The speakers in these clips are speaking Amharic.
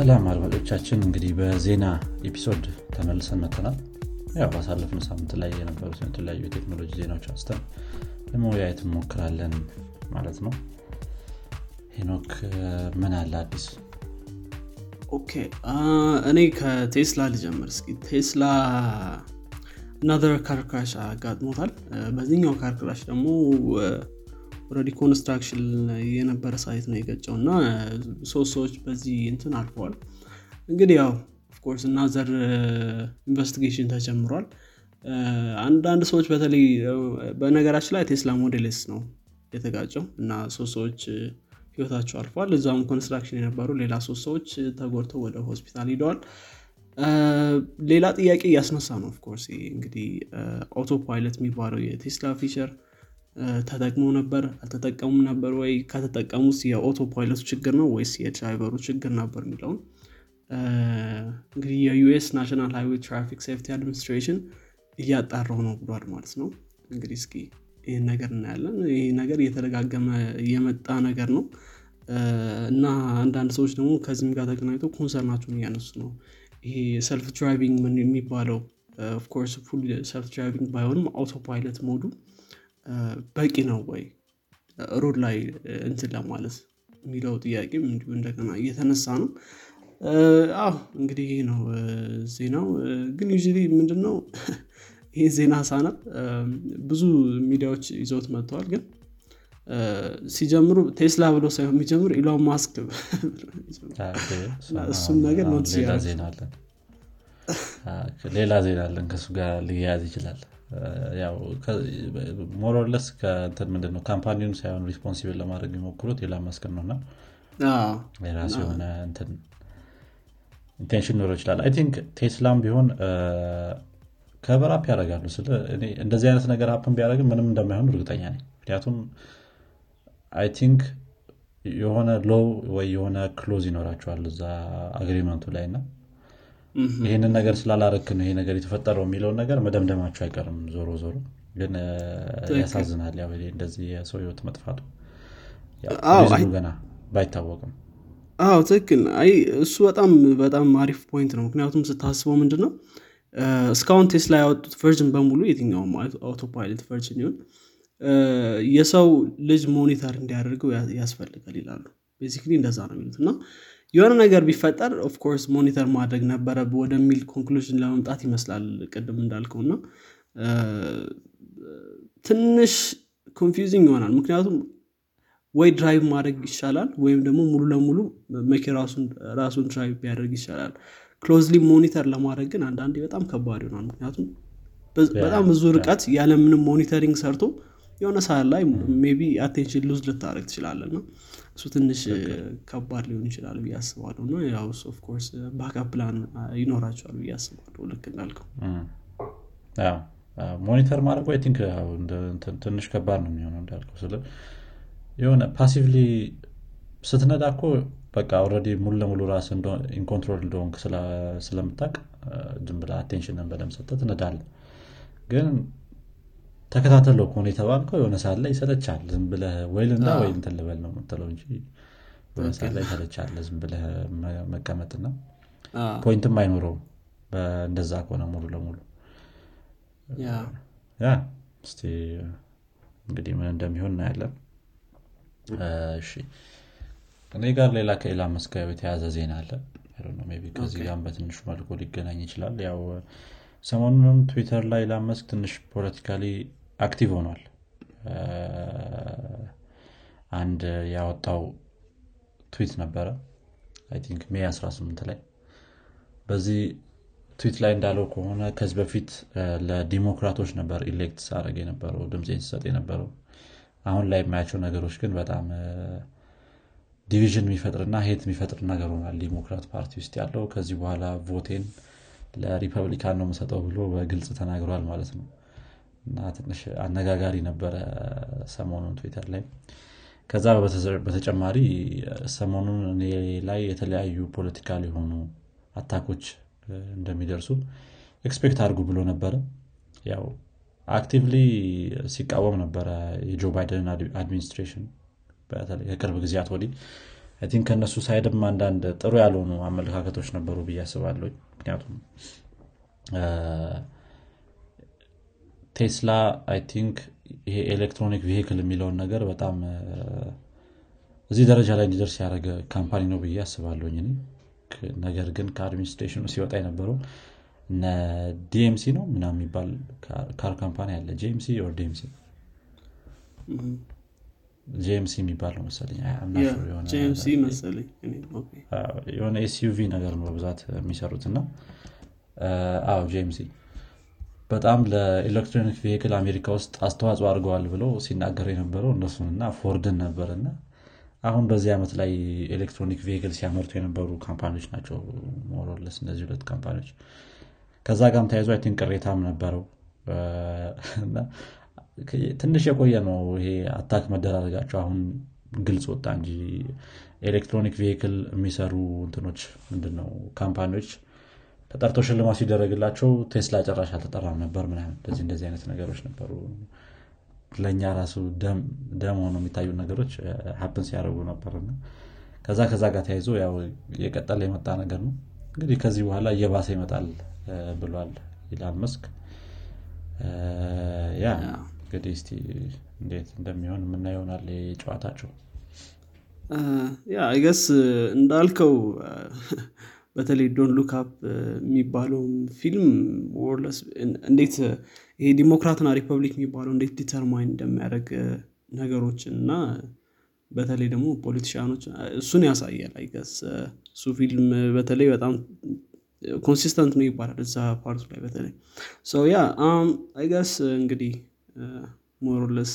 ሰላም አድማጮቻችን እንግዲህ በዜና episode ተመልሰን መተናል ያው ባሳለፍነው ሳምንት ላይ የነበሩትን የተለያዩ የቴክኖሎጂ ዜናዎች አንስተን ለመወያየት እንሞክራለን ማለት ነው። ሄኖክ ምን አለ አዲስ? okay እኔ ከቴስላ ልጀምር። እስኪ ቴስላ another car crash አጋጥሞታል። በዚህኛው car crash ደግሞ already construction የነበረ site ነው የገጨው እና ሶስት ሰዎች በዚህ እንትን አልፈዋል። እንግዲህ ያው of course another investigation ተጀምሯል። አንዳንድ ሰዎች በተለይ በነገራችን ላይ ቴስላ Model S ነው የተጋጨው እና ሶስት ሰዎች ህይወታቸው አልፏል። እዛም construction የነበሩ ሌላ ሶስት ሰዎች ተጎድተው ወደ ሆስፒታል ሂደዋል ሌላ ጥያቄ እያስነሳ ነው of course እንግዲህ ፓይለት የሚባለው የቴስላ feature ተጠቅሞ ነበር? አልተጠቀሙም ነበር ወይ? ከተጠቀሙት የ autopilot ኡ ችግር ነው ወይስ የ driver ኡ ችግር ነበር የሚለውን? እንግዲህ የ US National Highway Traffic Safety Administration እያጣራው ነው ብሏል ማለት ነው። እንግዲህ እስኪ ይህን ነገር እናያለን። ይህ ነገር እየተደጋገመ የመጣ ነገር ነው። እና አንዳንድ ሰዎች ደግሞ ከዚህም ጋር ተገናኝቶ concern ኣቸውን እያነሱ ነው። ይሄ self driving የሚባለው of course full self driving ባይሆንም autopilot mode ኡ በቂ ነው ወይ? road ላይ እንትን ለማለት የሚለው ጥያቄም እንዲሁ እንደገና እየተነሳ ነው። አዎ እንግዲህ ይህ ነው ዜናው። ግን ዩ ምንድነው? ይህ ዜና ሳነብ ብዙ ሚዲያዎች ይዘውት መጥተዋል። ግን ሲጀምሩ ቴስላ ብሎ ሳይሆን የሚጀምር ኢሎን ማስክ እሱም ነገር ሌላ ዜና አለን። ከእሱ ጋር ሊያያዝ ይችላል more or less ከንትን ምንድነው company ውን ሳይሆን responsible ለማድረግ የሚሞክሩት ኢላን መስክን ነው እና የራሱ የሆነ intention ኖሮ ይችላል። I think ቴስላም ቢሆን cover up ያደርጋሉ። ስለ እንደዚህ አይነት ነገር happen ቢያደርግም ምንም እንደማይሆን እርግጠኛ ነኝ። ምክንያቱም I think የሆነ law ወይ የሆነ clause ይኖራቸዋል እዛ agreement ኡ ላይ እና ይህንን ነገር ስላላረክ ነው ይሄ ነገር የተፈጠረው የሚለውን ነገር መደምደማቸው አይቀርም ዞሮ ዞሮ። ግን ያሳዝናል ያው እንደዚህ የሰው ህይወት መጥፋቱ። ገና ባይታወቅም። አዎ ትክክል። አይ እሱ በጣም በጣም አሪፍ point ነው። ምክንያቱም ስታስበው ምንድን ነው እስካሁን ቴስላ ያወጡት version በሙሉ የትኛውም autopilot version ይሆን የሰው ልጅ monitor እንዲያደርገው ያስፈልጋል ይላሉ። basically እንደዛ ነው የሚሉት እና የሆነ ነገር ቢፈጠር of course monitor ማድረግ ነበረ ወደሚል conclusion ለመምጣት ይመስላል ቅድም እንዳልከው እና ትንሽ confusing ይሆናል። ምክንያቱም ወይ drive ማድረግ ይቻላል ወይም ደግሞ ሙሉ ለሙሉ መኪና ራሱን drive ቢያደርግ ይቻላል closely monitor ለማድረግ ግን አንዳንዴ በጣም ከባድ ይሆናል። ምክንያቱም በጣም ብዙ ርቀት ያለምንም monitoring ሰርቶ የሆነ ሰዓት ላይ ቢ attention lose ልታደረግ ትችላለ እሱ ትንሽ ከባድ ሊሆን ይችላል ብዬ አስባለሁ። እና ያው of course backup plan ይኖራቸዋል ብዬ አስባለሁ። ልክ እንዳልከው። monitor ማድረግ I think ትንሽ ከባድ ነው የሚሆነው እንዳልከው። ስለ የሆነ passively ስትነዳ እኮ በቃ already ሙሉ ለሙሉ ራስ in control እንደሆንክ ስለምታቅ ዝም ብለ አቴንሽንን በደም ሰጠ ትነዳለ ግን ተከታተለው ከሆነ የተባልከው የሆነ ሰዓት ላይ ይሰለቻል። ዝም ብለ ወይልና ወይ እንትን ልበል ነው የምትለው እንጂ የሆነ ሰዓት ላይ ይሰለቻለ ዝም ብለ መቀመጥና ፖይንትም አይኖረውም። እንደዛ ከሆነ ሙሉ ለሙሉ። ያ። እስቲ እንግዲህ ምን እንደሚሆን እናያለን። እሺ። እኔ ጋር ሌላ ከኢላን መስክ ጋር የተያዘ ዜና አለ። ከዚህ ጋር በትንሹ መልኩ ሊገናኝ ይችላል። ያው ሰሞኑንም ትዊተር ላይ ኢላን መስክ ትንሽ politically active ሆኗል። አንድ ያወጣው ትዊት ነበረ። I think May 18 ላይ። በዚህ ትዊት ላይ እንዳለው ከሆነ ከዚህ በፊት ለዲሞክራቶች ነበር elect ሳረግ የነበረው ድምፅ ሲሰጥ የነበረው። አሁን ላይ የማያቸው ነገሮች ግን በጣም division የሚፈጥርና hate የሚፈጥር ነገር ሆናል Democrat party ውስጥ ያለው ከዚህ በኋላ vote ኤን ለሪፐብሊካን ነው የምሰጠው ብሎ በግልጽ ተናግሯል ማለት ነው እና ትንሽ አነጋጋሪ ነበረ ሰሞኑን ትዊተር ላይ። ከዛ በተጨማሪ ሰሞኑን እኔ ላይ የተለያዩ political የሆኑ attack ኦች እንደሚደርሱ expect አድርጉ ብሎ ነበረ። ያው actively ሲቃወም ነበረ የጆ ባይደን administration ከቅርብ ጊዜያት ወዲህ። think ከእነሱ ሳይድም አንዳንድ ጥሩ ያልሆኑ አመለካከቶች ነበሩ ብዬ አስባለሁ ምክንያቱም ቴስላ I think ይሄ electronic vehicle የሚለውን ነገር በጣም እዚህ ደረጃ ላይ እንዲደርስ ያደረገ company ነው ብዬ አስባለሁኝ ነገር ግን ከ administration ኡ ሲወጣ የነበረው DMC ነው ምና የሚባል car company አለ። GMC or DMC GMC የሚባል ነው መሰለኝ። የሆነ SUV ነገር ነው በብዛት የሚሰሩት እና GMC በጣም ለ electronic vehicle አሜሪካ ውስጥ አስተዋጽኦ አድርገዋል ብለው ሲናገር የነበረው እነሱንና ፎርድን ነበር እና አሁን በዚህ ዓመት ላይ electronic vehicle ሲያመርቱ የነበሩ company ዎች ናቸው። more or less እነዚህ ሁለት company ዎች። ከዛ ጋር ተያይዞ አይነት ቅሬታም ነበረው። ትንሽ የቆየ ነው ይሄ attack መደራረጋቸው። አሁን ግልጽ ወጣ እንጂ electronic vehicle የሚሰሩ እንትኖች ምንድነው? company ዎች ተጠርተው ሽልማት ሲደረግላቸው ቴስላ ጨራሽ አልተጠራም ነበር ምናምን። እንደዚህ እንደዚህ አይነት ነገሮች ነበሩ። ለእኛ ራሱ ደም ሆኖ የሚታዩ ነገሮች happen ሲያደርጉ ነበር ከዛ ከዛ ጋር ተያይዞ ያው የቀጠለ የመጣ ነገር ነው። እንግዲህ ከዚህ በኋላ እየባሰ ይመጣል ብሏል ይላል ማስክ። yeah እንግዲህ እስቲ እንዴት እንደሚሆን ምና ይሆናል ጨዋታቸው yeah I guess እንዳልከው በተለይ Don't Look Up የሚባለውን ፊልም more or less እንዴት ይሄ Democrat ና Republic የሚባለው እንዴት determine እንደሚያደርግ ነገሮችን እና በተለይ ደግሞ politician ኦች እሱን ያሳያል I guess እሱ ፊልም በተለይ በጣም consistent ነው ይባላል እዛ part ኡ ላይ በተለይ. yeah I guess እንግዲህ more or less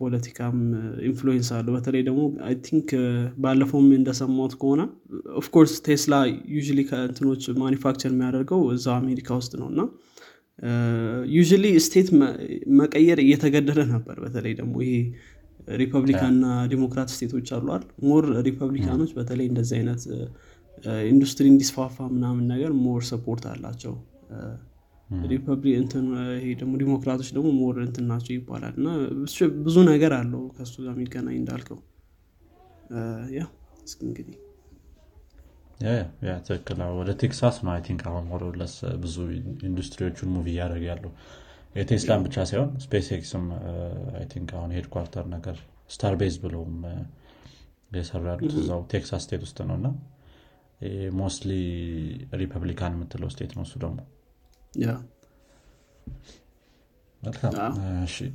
ፖለቲካም influence አለው። በተለይ ደግሞ I think ባለፈውም እንደሰማሁት ከሆነ of course ቴስላ ዩ ከእንትኖች manufacture የሚያደርገው እዛ አሜሪካ ውስጥ ነው። እና ዩ state መቀየር እየተገደደ ነበር። በተለይ ደግሞ ይሄ Republican ና Democrat state ኦች አሏል more Republican ኦች በተለይ እንደዚህ አይነት ኢንዱስትሪ እንዲስፋፋ ምናምን ነገር more support አላቸው ይሄ ደግሞ ዲሞክራቶች ደግሞ more እንትን ናቸው ይባላል። እና ብዙ ነገር አለው ከሱ ጋር የሚገናኝ እንዳልከው። yeah እስኪ እንግዲህ ትክክል ወደ ቴክሳስ ነው I think አሁን more or less ብዙ industry ዎቹን move እያደረግ ያለው። የቴስላን ብቻ ሳይሆን SpaceX ም I think አሁን headquarter ነገር Starbase ብለውም የሰሩ ያሉት እዛው ቴክሳስ state ውስጥ ነው። እና mostly Republican የምትለው state ነው እሱ ደግሞ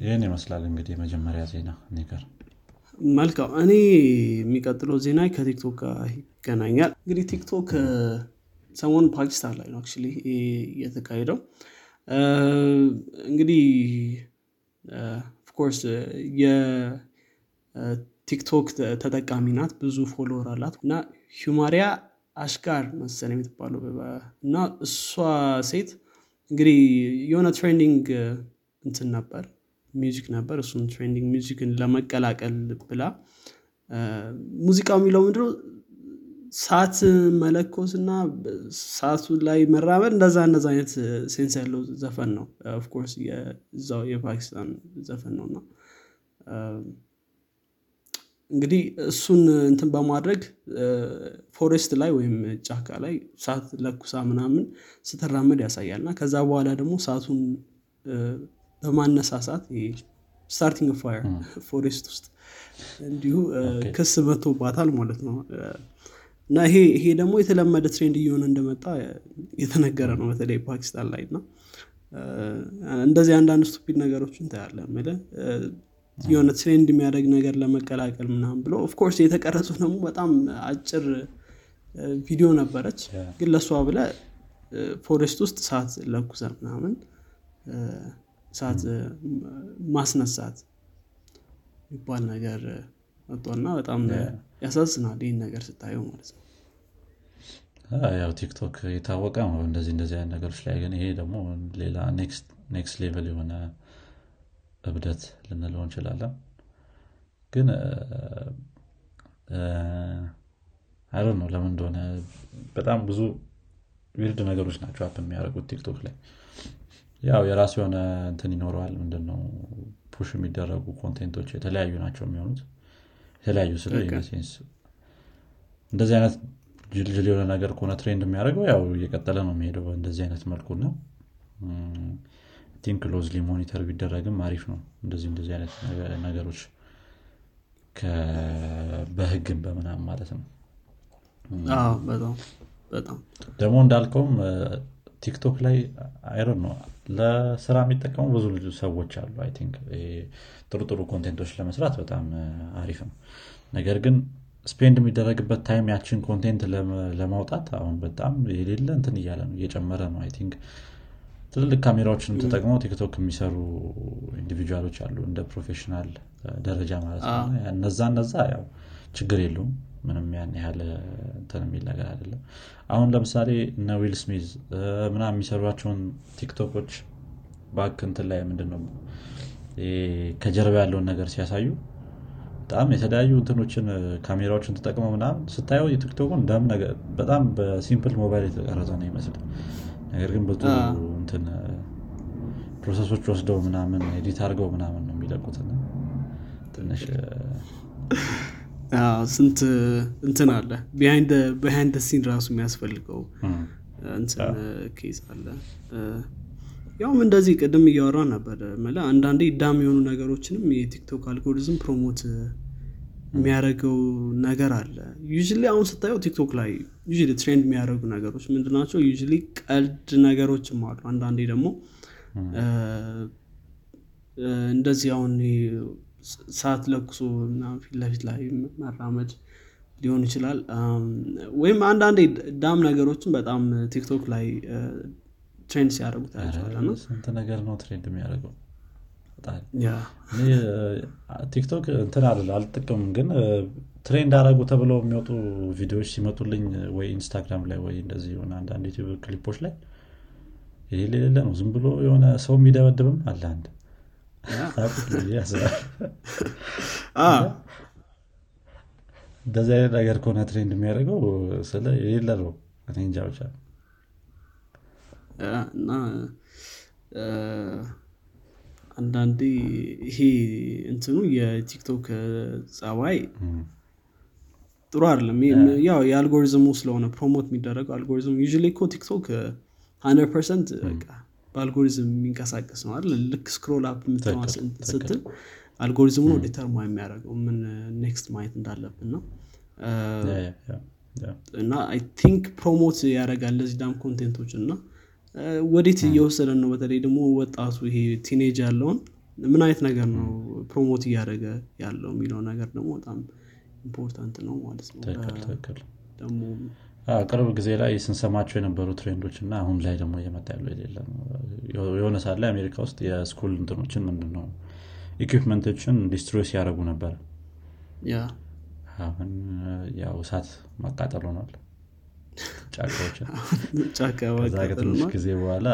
ይህን ይመስላል እንግዲህ የመጀመሪያ ዜና ነገር። መልካም። እኔ የሚቀጥለው ዜና ከ TikTok ጋር ይገናኛል። እንግዲህ TikTok ሰሞን ፓኪስታን ላይ ነው actually እየተካሄደው እንግዲህ of course የ TikTok ተጠቃሚ ናት። ብዙ follower አላት። እና ሁማይራ አስጋር መሰለ የምትባለው እና እሷ ሴት እንግዲህ የሆነ trending እንትን ነበር music ነበር። እሱን trending music ን ለመቀላቀል ብላ ሙዚቃ የሚለው ምንድነው? እሳት መለኮስ እና እሳቱ ላይ መራመድ እንደዛ እንደዛ አይነት sense ያለው ዘፈን ነው። of course የዛው የፓኪስታን ዘፈን ነው እና እንግዲህ እሱን እንትን በማድረግ forest ላይ ወይም ጫካ ላይ እሳት ለኩሳ ምናምን ስትራመድ ያሳያል። እና ከዛ በኋላ ደግሞ እሳቱን በማነሳሳት starting fire forest ውስጥ እንዲሁ ክስ መጥቶባታል ማለት ነው። እና ይሄ ይሄ ደግሞ የተለመደ trend እየሆነ እንደመጣ የተነገረ ነው በተለይ ፓኪስታን ላይ። እና እንደዚህ አንዳንድ stupid ነገሮችን ታያለህ የሆነ trend የሚያደርግ ነገር ለመቀላቀል ምናምን ብሎ of course የተቀረጹ ደግሞ በጣም አጭር ቪዲዮ ነበረች። ግን ለእሷ ብለህ forest ውስጥ እሳት ለኩሰህ ምናምን እሳት ማስነሳት የሚባል ነገር መጥቷና በጣም ያሳዝናል ይህን ነገር ስታየው ማለት ነው። ያው TikTok የታወቀ ነው። እንደዚህ እንደዚህ አይነት ነገሮች ላይ ግን ይሄ ደግሞ ሌላ next level የሆነ እብደት ልንለው እንችላለን። ግን አይ ነው ለምን እንደሆነ በጣም ብዙ weird ነገሮች ናቸው happen የሚያደርጉት TikTok ላይ። ያው የራሱ የሆነ እንትን ይኖረዋል ምንድነው push የሚደረጉ content ኦች የተለያዩ ናቸው የሚሆኑት። የተለያዩ ስለ sense የ እንደዚህ አይነት ጅልጅል የሆነ ነገር ከሆነ trend የሚያደርገው ያው እየቀጠለ ነው የሚሄደው በእንደዚህ አይነት መልኩ ና think closely monitor ቢደረግም አሪፍ ነው። እንደዚህ እንደዚህ አይነት ነገሮች በህግም በምናም ማለት ነው። ደግሞ እንዳልከውም TikTok ላይ አይሮን ነው ለስራ የሚጠቀሙ ብዙ ልጁ ሰዎች አሉ። I think ጥሩ ጥሩ content ኦች ለመስራት በጣም አሪፍ ነው። ነገር ግን spend የሚደረግበት time ያችን content ለማውጣት አሁን በጣም የሌለ እንትን እያለ ነው እየጨመረ ነው። I think ትልልቅ ካሜራዎችንም ተጠቅመው TikTok የሚሰሩ individual ኦች አሉ እንደ professional ደረጃ ማለት ነው። እነዛ እነዛ ያው ችግር የለውም ምንም ያን ያህል እንትን የሚል ነገር አይደለም። አሁን ለምሳሌ እነ ዊል ስሚዝ ምና የሚሰሯቸውን TikTok ኦች back እንትን ላይ ምንድን ነው ከጀርባ ያለውን ነገር ሲያሳዩ በጣም የተለያዩ እንትኖችን ካሜራዎችን ተጠቅመው ምናምን ስታየው የ TikTok ኡን በጣም በ simple ሞባይል የተቀረጸ ነው ይመስል ነገር ግን ብዙ እንትን process ኦች ወስደው ምናምን edit አድርገው ምናምን ነው የሚለቁትና ትንሽ ስንት እንትን አለ? behind scene ራሱ የሚያስፈልገው እንትን case አለ። ያውም እንደዚህ ቅድም እያወራ ነበር። መለ አንዳንዴ dumb የሆኑ ነገሮችንም የቲክቶክ algorithm promote የሚያደርገው ነገር አለ። you አሁን ስታየው ቲክቶክ ላይ you trend የሚያደርጉ ነገሮች ምንድናቸው you ቀልድ ነገሮችም አሉ። አንዳንዴ ደግሞ እንደዚህ አሁን እሳት ለኩሶ ፊት ለፊት ላይ መራመድ ሊሆን ይችላል። ወይም አንዳንዴ dumb ነገሮችን በጣም ቲክቶክ ላይ trend ሲያደርጉ ታያቸዋለህ ስንት ነገር ነው trend የሚያደርገው ቲክቶክ እንትን አለ አልጠቀምም። ግን trend አረጉ ተብለው የሚወጡ ቪዲዮዎች ሲመጡልኝ ወይ ኢንስታግራም ላይ ወይ እንደዚህ የሆነ አንዳንድ ዩቲብ ክሊፖች ላይ የሌለ ነው። ዝም ብሎ የሆነ ሰው የሚደበድብም አለ አንድ። እንደዚህ አይነት ነገር ከሆነ trend የሚያደርገው ስለ የሌለ ነው እኔ እንጃ ብቻ። እና አንዳንዴ ይሄ እንትኑ የቲክቶክ ጸባይ ጥሩ አይደለም። ያው የአልጎሪዝሙ ስለሆነ promote የሚደረገው algorithm you እኮ ቲክቶክ hundred percent በ algorithm የሚንቀሳቀስ ነው አይደል? ልክ scroll up ስትል አልጎሪዝሙ ነው determine የሚያደርገው ምን next ማየት እንዳለብን ነው። እና I think promote ያደርጋል ለዚህ dumb content ኦች እና ወዴት እየወሰደን ነው? በተለይ ደግሞ ወጣቱ ይሄ teenage ያለውን ምን አይነት ነገር ነው promote እያደረገ ያለው የሚለው ነገር ደግሞ በጣም important ነው ማለት ነው። ደግሞ ቅርብ ጊዜ ላይ ስንሰማቸው የነበሩ trend ኦች እና አሁን ላይ ደግሞ እየመጣ ያለው የሌለ የሆነ ሰዓት ላይ አሜሪካ ውስጥ የ school እንትኖችን ምንድን ነው equipment ኦችን destroy ሲያደረጉ ነበር። አሁን ያው እሳት ማቃጠል ሆኗል ጫካዎችን? ከዛ ከትንሽ ጊዜ በኋላ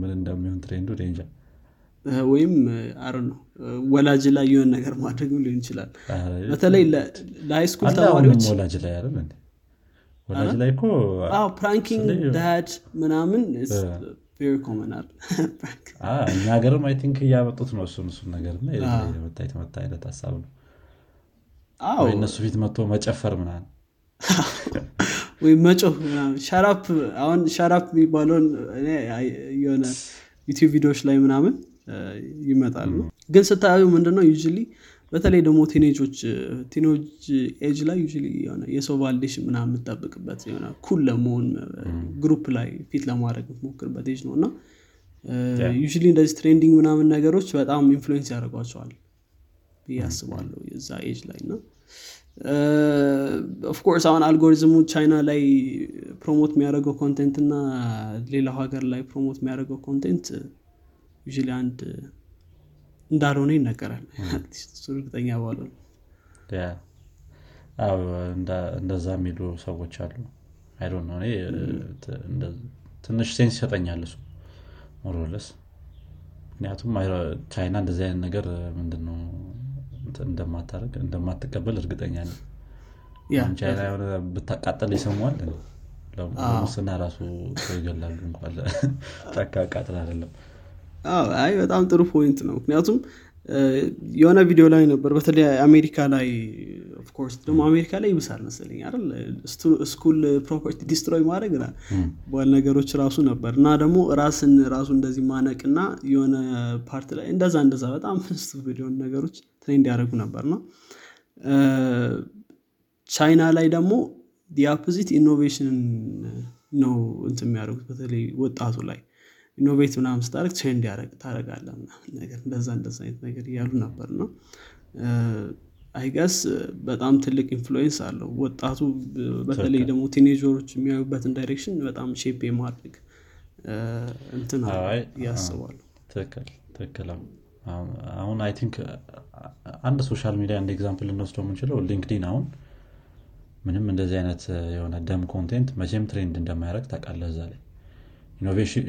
ምን እንደሚሆን trend ኡ እንጃ። ወይም አር ነው ወላጅ ላይ የሆን ነገር ማድረግም ሊሆን ይችላል። በተለይ ለ high school ተማሪዎች ወላጅ ላይ አይደል ወላጅ ላይ እኮ pranking dad ምናምን common ናል እኛ ሀገርም I think እያመጡት ነው እሱን እሱን ነገር እና የተመታ አይነት ሀሳብ ነው። ወይ እነሱ ፊት መጥቶ መጨፈር ምናምን ወይም መጮህ shut up አሁን shut up የሚባለውን የሆነ ዩቲብ ቪዲዮዎች ላይ ምናምን ይመጣሉ። ግን ስታዩ ምንድነው you በተለይ ደግሞ teenage ኦች teenage age ላይ የሆነ የሰው validation ምናምን የምጠብቅበት የሆነ cool ለመሆን group ላይ fit ለማድረግ የምትሞክርበት ኤጅ ነው። እና you እንደዚህ trending ምናምን ነገሮች በጣም influence ያደርጓቸዋል ብዬ አስባለሁ የዛ ኤጅ ላይ። እና of course አሁን አልጎሪዝሙ ቻይና ላይ promote የሚያደርገው content እና ሌላው ሀገር ላይ promote የሚያደርገው content you አንድ እንዳልሆነ ይነገራል። እርግጠኛ ባለ እንደዛ የሚሉ ሰዎች አሉ። ነው እኔ ትንሽ sense ይሰጠኛል እሱ more or less ምክንያቱም ቻይና እንደዚህ አይነት ነገር ምንድነው እንደማታደርግ እንደማትቀበል እርግጠኛ ነው ቻይና የሆነ ብታቃጠል ይገሏል ለሙስና ራሱ ይገላሉ እንኳን ጫካ አቃጥለው አይደለም። አይ በጣም ጥሩ point ነው። ምክንያቱም የሆነ ቪዲዮ ላይ ነበር። በተለይ አሜሪካ ላይ of course ደግሞ አሜሪካ ላይ ይብሳል መሰለኝ አይደል? school property destroy ማድረግ ባል ነገሮች ራሱ ነበር። እና ደግሞ ራስን ራሱ እንደዚህ ማነቅ እና የሆነ part ላይ እንደዛ እንደዛ በጣም stupid የሆኑ ነገሮች trend ያደረጉ ነበር ነው ቻይና ላይ ደግሞ the opposite innovation ን ነው እንትን የሚያደርጉት በተለይ ወጣቱ ላይ innovate ምናምን ስታደርግ trend ታደርጋለህ ነገር እንደዛ እንደዛ አይነት ነገር እያሉ ነበር ነው I guess በጣም ትልቅ influence አለው ወጣቱ በተለይ ደግሞ teenager ኦች የሚያዩበትን direction በጣም shape የማድረግ እንትን ያስባሉ ትክክል ትክክል አሁን I think አንድ social media እንደ example ልንወስደው የምንችለው ሊንክዲን አሁን ምንም እንደዚህ አይነት የሆነ dumb content መቼም trend እንደማያደርግ ታውቃለህ እዛ ላይ።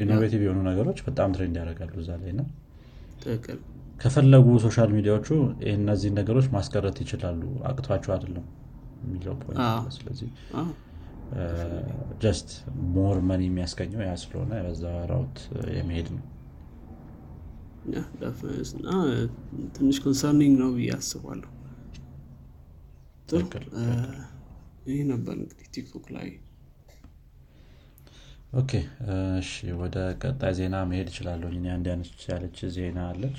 innovative የሆኑ ነገሮች በጣም trend ያደርጋሉ እዛ ላይ እና ከፈለጉ social media ዎቹ እነዚህን ነገሮች ማስቀረት ይችላሉ። አቅቷቸው አይደለም የሚለው ስለዚህ just more money የሚያስገኘው ያ ስለሆነ በዛ route የመሄድ ነው ትንሽ concerning ነው ብዬ አስባለሁ። ይህ ነበር እንግዲህ ቲክቶክ ላይ። okay እሺ ወደ ቀጣይ ዜና መሄድ እችላለሁ። እኔ አንድ ያለች ዜና አለች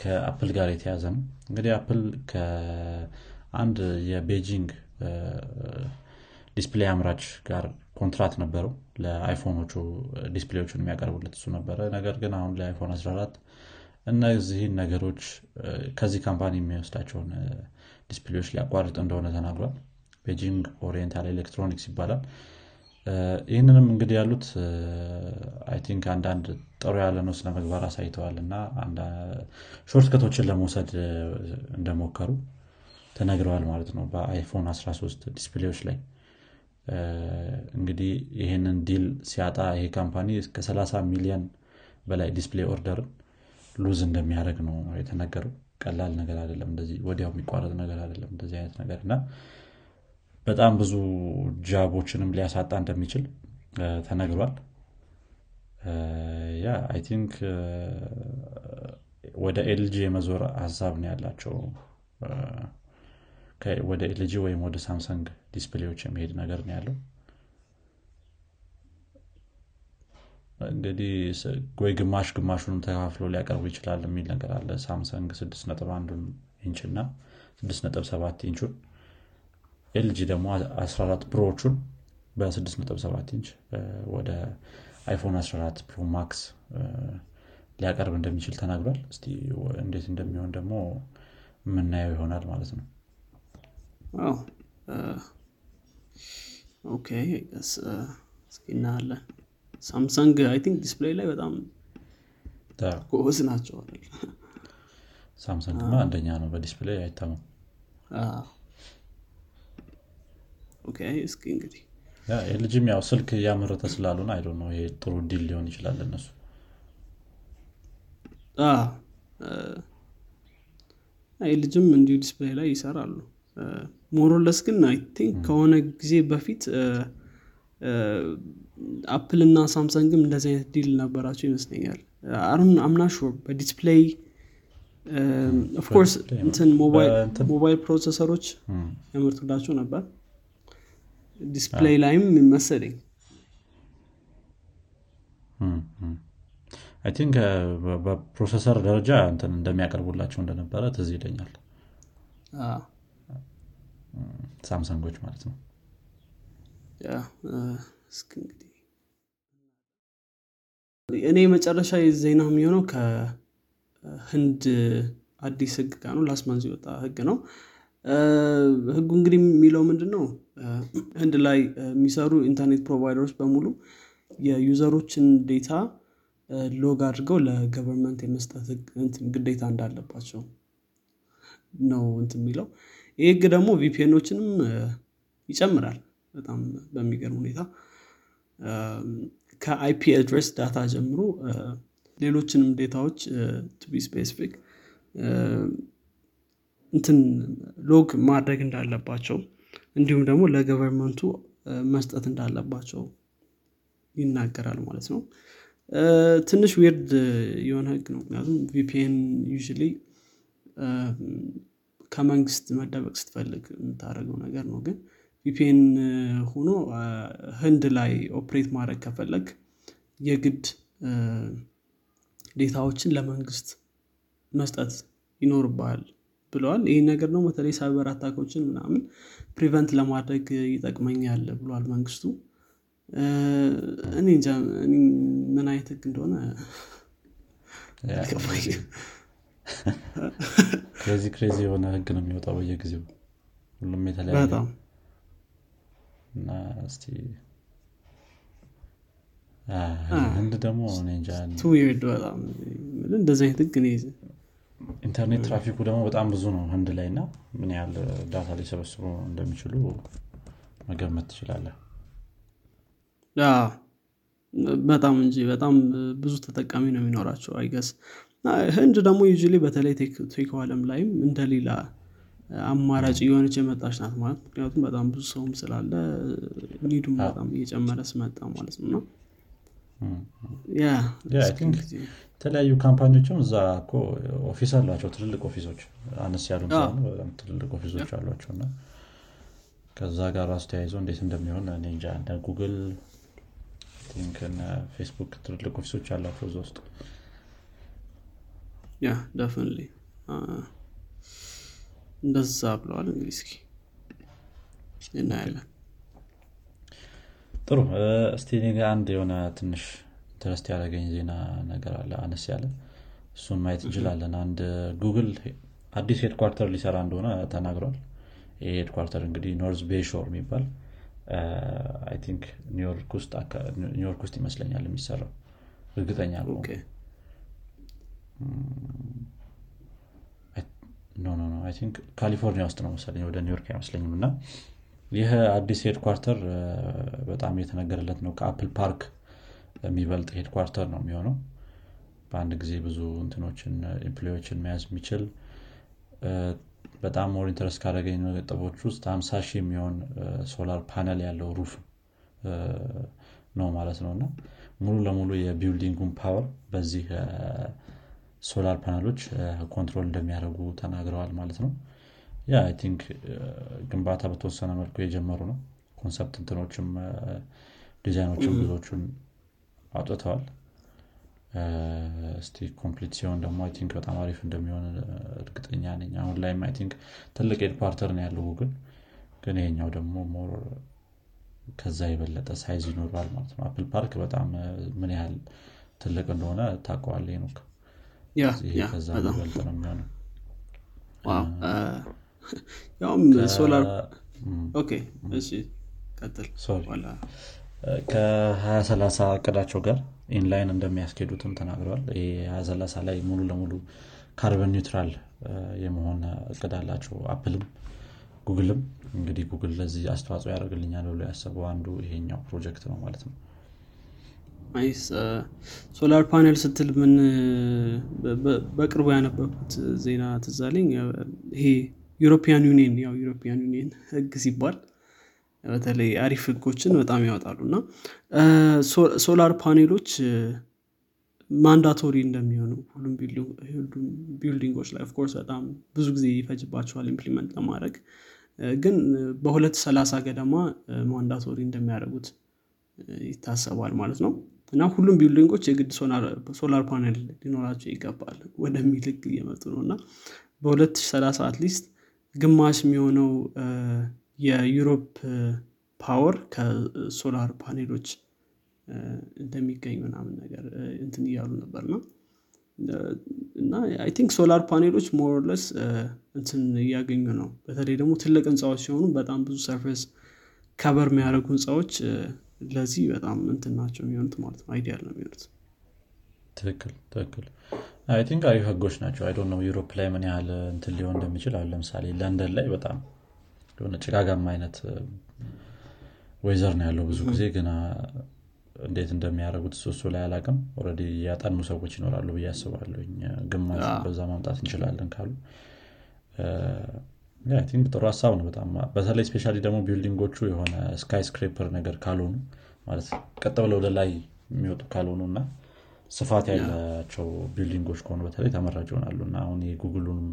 ከአፕል ጋር የተያያዘ ነው። እንግዲህ አፕል ከአንድ የቤጂንግ display አምራች ጋር ኮንትራት ነበረው። ለአይፎኖቹ display ዎቹን የሚያቀርቡለት እሱ ነበረ። ነገር ግን አሁን ለአይፎን 14 እነዚህን ነገሮች ከዚህ company የሚወስዳቸውን display ዎች ሊያቋርጥ እንደሆነ ተናግሯል። Beijing Oriental Electronics ይባላል። ይህንንም እንግዲህ ያሉት I think አንዳንድ ጥሩ ያልሆነ ስነ ምግባር አሳይተዋል እና shortcut ኦችን ለመውሰድ እንደሞከሩ ተነግረዋል ማለት ነው በ iPhone 13 display ዎች ላይ። እንግዲህ ይህንን deal ሲያጣ ይሄ company እስከ 30 ሚሊዮን በላይ display order ን lose እንደሚያደርግ ነው የተነገረው። ቀላል ነገር አይደለም እንደዚህ ወዲያው የሚቋረጥ ነገር አይደለም እንደዚህ አይነት ነገር። እና በጣም ብዙ job ኦችንም ሊያሳጣ እንደሚችል ተነግሯል። yeah I think ወደ LG የመዞር ሀሳብ ነው ያላቸው። ወደ LG ወይም ወደ Samsung display ዎች የሚሄድ ነገር ነው ያለው እንግዲህ ወይ ግማሽ ግማሹንም ተካፍሎ ሊያቀርቡ ይችላል የሚል ነገር አለ። Samsung 6.1 ኢንች እና 6.7 ኢንቹን LG ደግሞ 14 Pro ዎቹን በ6.7 ኢንች ወደ iPhone 14 Pro Max ሊያቀርብ እንደሚችል ተናግሯል። እስቲ እንዴት እንደሚሆን ደግሞ የምናየው ይሆናል ማለት ነው። እናያለን Samsung I think display ላይ በጣም ጎበዝ ናቸው Samsung ማ አንደኛ ነው በ display አይታማም። okay እስኪ እንግዲህ LG ም ያው ስልክ እያመረተ ስላልሆነ አይደል ነው ይሄ ጥሩ deal ሊሆን ይችላል እነሱ LG ም እንዲሁ display ላይ ይሰራሉ። more or less ግን I think ከሆነ ጊዜ በፊት Apple እና Samsung ም እንደዚህ አይነት deal ነበራቸው ይመስለኛል። አሁን I'm not sure በ display of course እንትን ሞባይል processor ኦች ያመርቱላቸው ነበር። display ላይም መሰለኝ። I think በ processor ደረጃ እንትን እንደሚያቀርቡላቸው እንደነበረ ትዝ ይለኛል። Samsung ኦች ማለት ነው እስኪ እንግዲህ እኔ መጨረሻ ዜና የሚሆነው ከህንድ አዲስ ህግ ጋር ነው። last month የወጣ ህግ ነው። ህጉ እንግዲህ የሚለው ምንድን ነው ህንድ ላይ የሚሰሩ ኢንተርኔት provider ኦች በሙሉ የ user ኦችን data log አድርገው ለ government የመስጠት ግዴታ እንዳለባቸው ነው እንትን የሚለው። ይህ ህግ ደግሞ VPN ኦችንም ይጨምራል በጣም በሚገርም ሁኔታ። ከ IP address data ጀምሮ ሌሎችንም data ዎች to be specific እንትን log ማድረግ እንዳለባቸው እንዲሁም ደግሞ ለ government ኡ መስጠት እንዳለባቸው ይናገራል ማለት ነው። ትንሽ weird የሆነ ህግ ነው። ምክንያቱም VPN you ከመንግስት መደበቅ ስትፈልግ የምታደረገው ነገር ነው። ግን VPN ሆኖ ህንድ ላይ operate ማድረግ ከፈለግ የግድ data ዎችን ለመንግስት መስጠት ይኖርብሃል ብለዋል። ይህ ነገር ደግሞ በተለይ cyber attack ኦችን ምናምን prevent ለማድረግ ይጠቅመኛል ብሏል መንግስቱ። እኔ ምን አይነት ህግ እንደሆነ crazy crazy የሆነ ህግ ነው የሚወጣው በየጊዜው። ሁሉም የተለያየ እና እስቲ ህንድ ደግሞ እንደዚህ አይነት ህግ ኢንተርኔት ትራፊኩ ደግሞ በጣም ብዙ ነው ህንድ ላይ እና ምን ያህል data ሊሰበስቡ እንደሚችሉ መገመት ትችላለህ። በጣም እንጂ በጣም ብዙ ተጠቃሚ ነው የሚኖራቸው I guess ህንድ ደግሞ you በተለይ tech አለም ላይም እንደሌላ አማራጭ የሆነች የመጣች ናት ማለት ምክንያቱም በጣም ብዙ ሰውም ስላለ need ኡም በጣም እየጨመረ ስለመጣ ማለት ነው። የተለያዩ company ዎችም እዛ እኮ office አሏቸው ትልልቅ office ኦች አነስ ያሉ በጣም ትልልቅ office ኦች አሏቸው። እና ከዛ ጋር ራሱ ተያይዞ እንዴት እንደሚሆን እኔ እንጃ። እንደ Google Facebook ትልልቅ office ኦች አላቸው እዛ ውስጥ። yeah definitely እንደዛ ብለዋል። እንግዲህ እስኪ እናያለን። ጥሩ። እስቲ አንድ የሆነ ትንሽ interest ያደረገኝ ዜና ነገር አለ አነስ ያለ እሱን ማየት እንችላለን። አንድ ጉግል አዲስ headquarter ሊሰራ እንደሆነ ተናግሯል። ይህ headquarter እንግዲህ North Bayshore የሚባል I think ኒውዮርክ ውስጥ ይመስለኛል የሚሰራው። እርግጠኛ ነው ካሊፎርኒያ ውስጥ ነው መሰለኝ ወደ ኒውዮርክ አይመስለኝም። እና ይህ አዲስ headquarter በጣም የተነገረለት ነው። ከ Apple Park የሚበልጥ headquarter ነው የሚሆነው። በአንድ ጊዜ ብዙ እንትኖችን employee ዎችን መያዝ የሚችል በጣም more interest ካደረገኝ ነጥቦች ውስጥ ሀምሳ ሺህ የሚሆን solar panel ያለው roof ነው ማለት ነው። እና ሙሉ ለሙሉ የ building ኡን power በዚህ solar panel ኦች control እንደሚያደርጉ ተናግረዋል ማለት ነው። Yeah I think ግንባታ በተወሰነ መልኩ የጀመሩ ነው። concept እንትኖችም ዲዛይኖችም ብዙዎቹን አውጥተዋል። እስቲ complete ሲሆን ደግሞ I think በጣም አሪፍ እንደሚሆን እርግጠኛ ነኝ። አሁን ላይም I think ትልቅ headquarter ነው ያለው ጉግል ግን ይሄኛው ደግሞ more ከዛ የበለጠ size ይኖረዋል ማለት ነው። Apple Park በጣም ምን ያህል ትልቅ እንደሆነ ታውቀዋል ኖክ ከዛ በላይ ነው የሚሆነው። ያውም ሶላር ኦኬ እሺ ቀጥል። ከ2030 እቅዳቸው ጋር inline እንደሚያስኬዱትም ተናግረዋል። 2030 ላይ ሙሉ ለሙሉ carbon neutral የመሆን እቅድ አላቸው። Apple ም Google ም። እንግዲህ ጉግል ለዚህ አስተዋጽኦ ያደርግልኛል ብሎ ያሰበው አንዱ ይሄኛው ፕሮጀክት ነው ማለት ነው solar panel ስትል ምን በቅርቡ ያነበኩት ዜና ትዝ አለኝ ይሄ European Union ያው European Union ህግ ሲባል በተለይ አሪፍ ህጎችን በጣም ያወጣሉ እና solar panel ኦች mandatory እንደሚሆኑ ሁሉም building ኦች ላይ of course በጣም ብዙ ጊዜ ይፈጅባቸዋል implement ለማድረግ። ግን በሁለት ሺ ሰላሳ ገደማ mandatory እንደሚያደርጉት ይታሰባል ማለት ነው እና ሁሉም building ኦች የግድ solar panel ሊኖራቸው ይገባል ወደሚል ህግ እየመጡ ነው። እና በ2030 at least ግማሽ የሚሆነው የ Europe power ከ solar panel ኦች እንደሚገኝ ምናምን ነገር እንትን እያሉ ነበር። ነው እና I think solar panel ኦች more or less እንትን እያገኙ ነው። በተለይ ደግሞ ትልቅ ህንፃዎች ሲሆኑ በጣም ብዙ surface cover የሚያደርጉ ህንፃዎች ለዚህ በጣም እንትን ናቸው የሚሆኑት ማለት ነው። ideal ነው የሚሆኑት። ትክክል ትክክል። I think አሪፍ ህጎች ናቸው። I know Europe ላይ ምን ያህል እንትን ሊሆን እንደሚችል አሁን ለምሳሌ ለንደን ላይ በጣም የሆነ ጭጋጋማ አይነት weather ነው ያለው ብዙ ጊዜ ግን እንዴት እንደሚያደርጉት እሱ ላይ አላቅም already ያጠኑ ሰዎች ይኖራሉ ብዬ አስባለሁ ግማሽ በዛ ማምጣት እንችላለን ካሉ think ጥሩ ሀሳብ ነው በጣም። በተለይ especially ደግሞ building ኦቹ የሆነ skyscraper ነገር ካልሆኑ ማለት ቀጥ ብለው ወደ ላይ የሚወጡ ካልሆኑ እና ስፋት ያላቸው building ኦች ከሆኑ በተለይ ተመራጭ ይሆናሉ። እና አሁን የጉግሉንም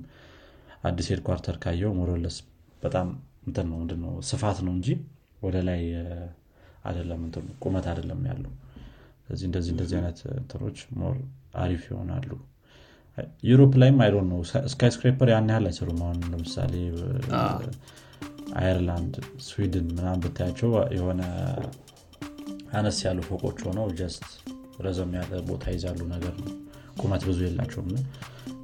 አዲስ headquarter ካየው more or less በጣም እንትን ነው ምንድን ነው ስፋት ነው እንጂ ወደ ላይ አይደለም ቁመት አይደለም ያለው። ስለዚህ እንደዚህ እንደዚህ አይነት እንትኖች more አሪፍ ይሆናሉ Europe ላይም I don't know skyscraper ያን ያህል አይሰሩም አሁን ለምሳሌ አየርላንድ ስዊድን ምናምን ብታያቸው የሆነ አነስ ያሉ ፎቆች ሆነው just ረዘም ያለ ቦታ ይዛሉ። ነገር ነው ቁመት ብዙ የላቸውም።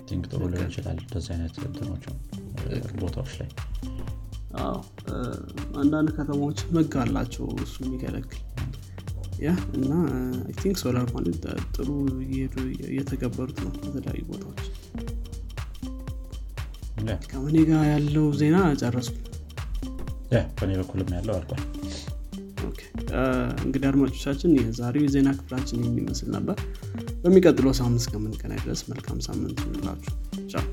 think ጥሩ ሊሆን ይችላል እንደዚህ አይነት እንትኖች ቦታዎች ላይ። አንዳንድ ከተማዎች ህግ አላቸው እሱ የሚከለክል yeah እና think solar panel ጥሩ እየሄዱ እየተገበሩት ነው በተለያዩ ቦታዎች። ከእኔ ጋር ያለው ዜና ጨረስኩ በእኔ በኩልም ያለው አልቋል። እንግዲህ አድማጮቻችን የዛሬው የዜና ክፍላችን የሚመስል ነበር። በሚቀጥለው ሳምንት እስከምንገናኝ ድረስ መልካም ሳምንት ይሁንላችሁ። ቻው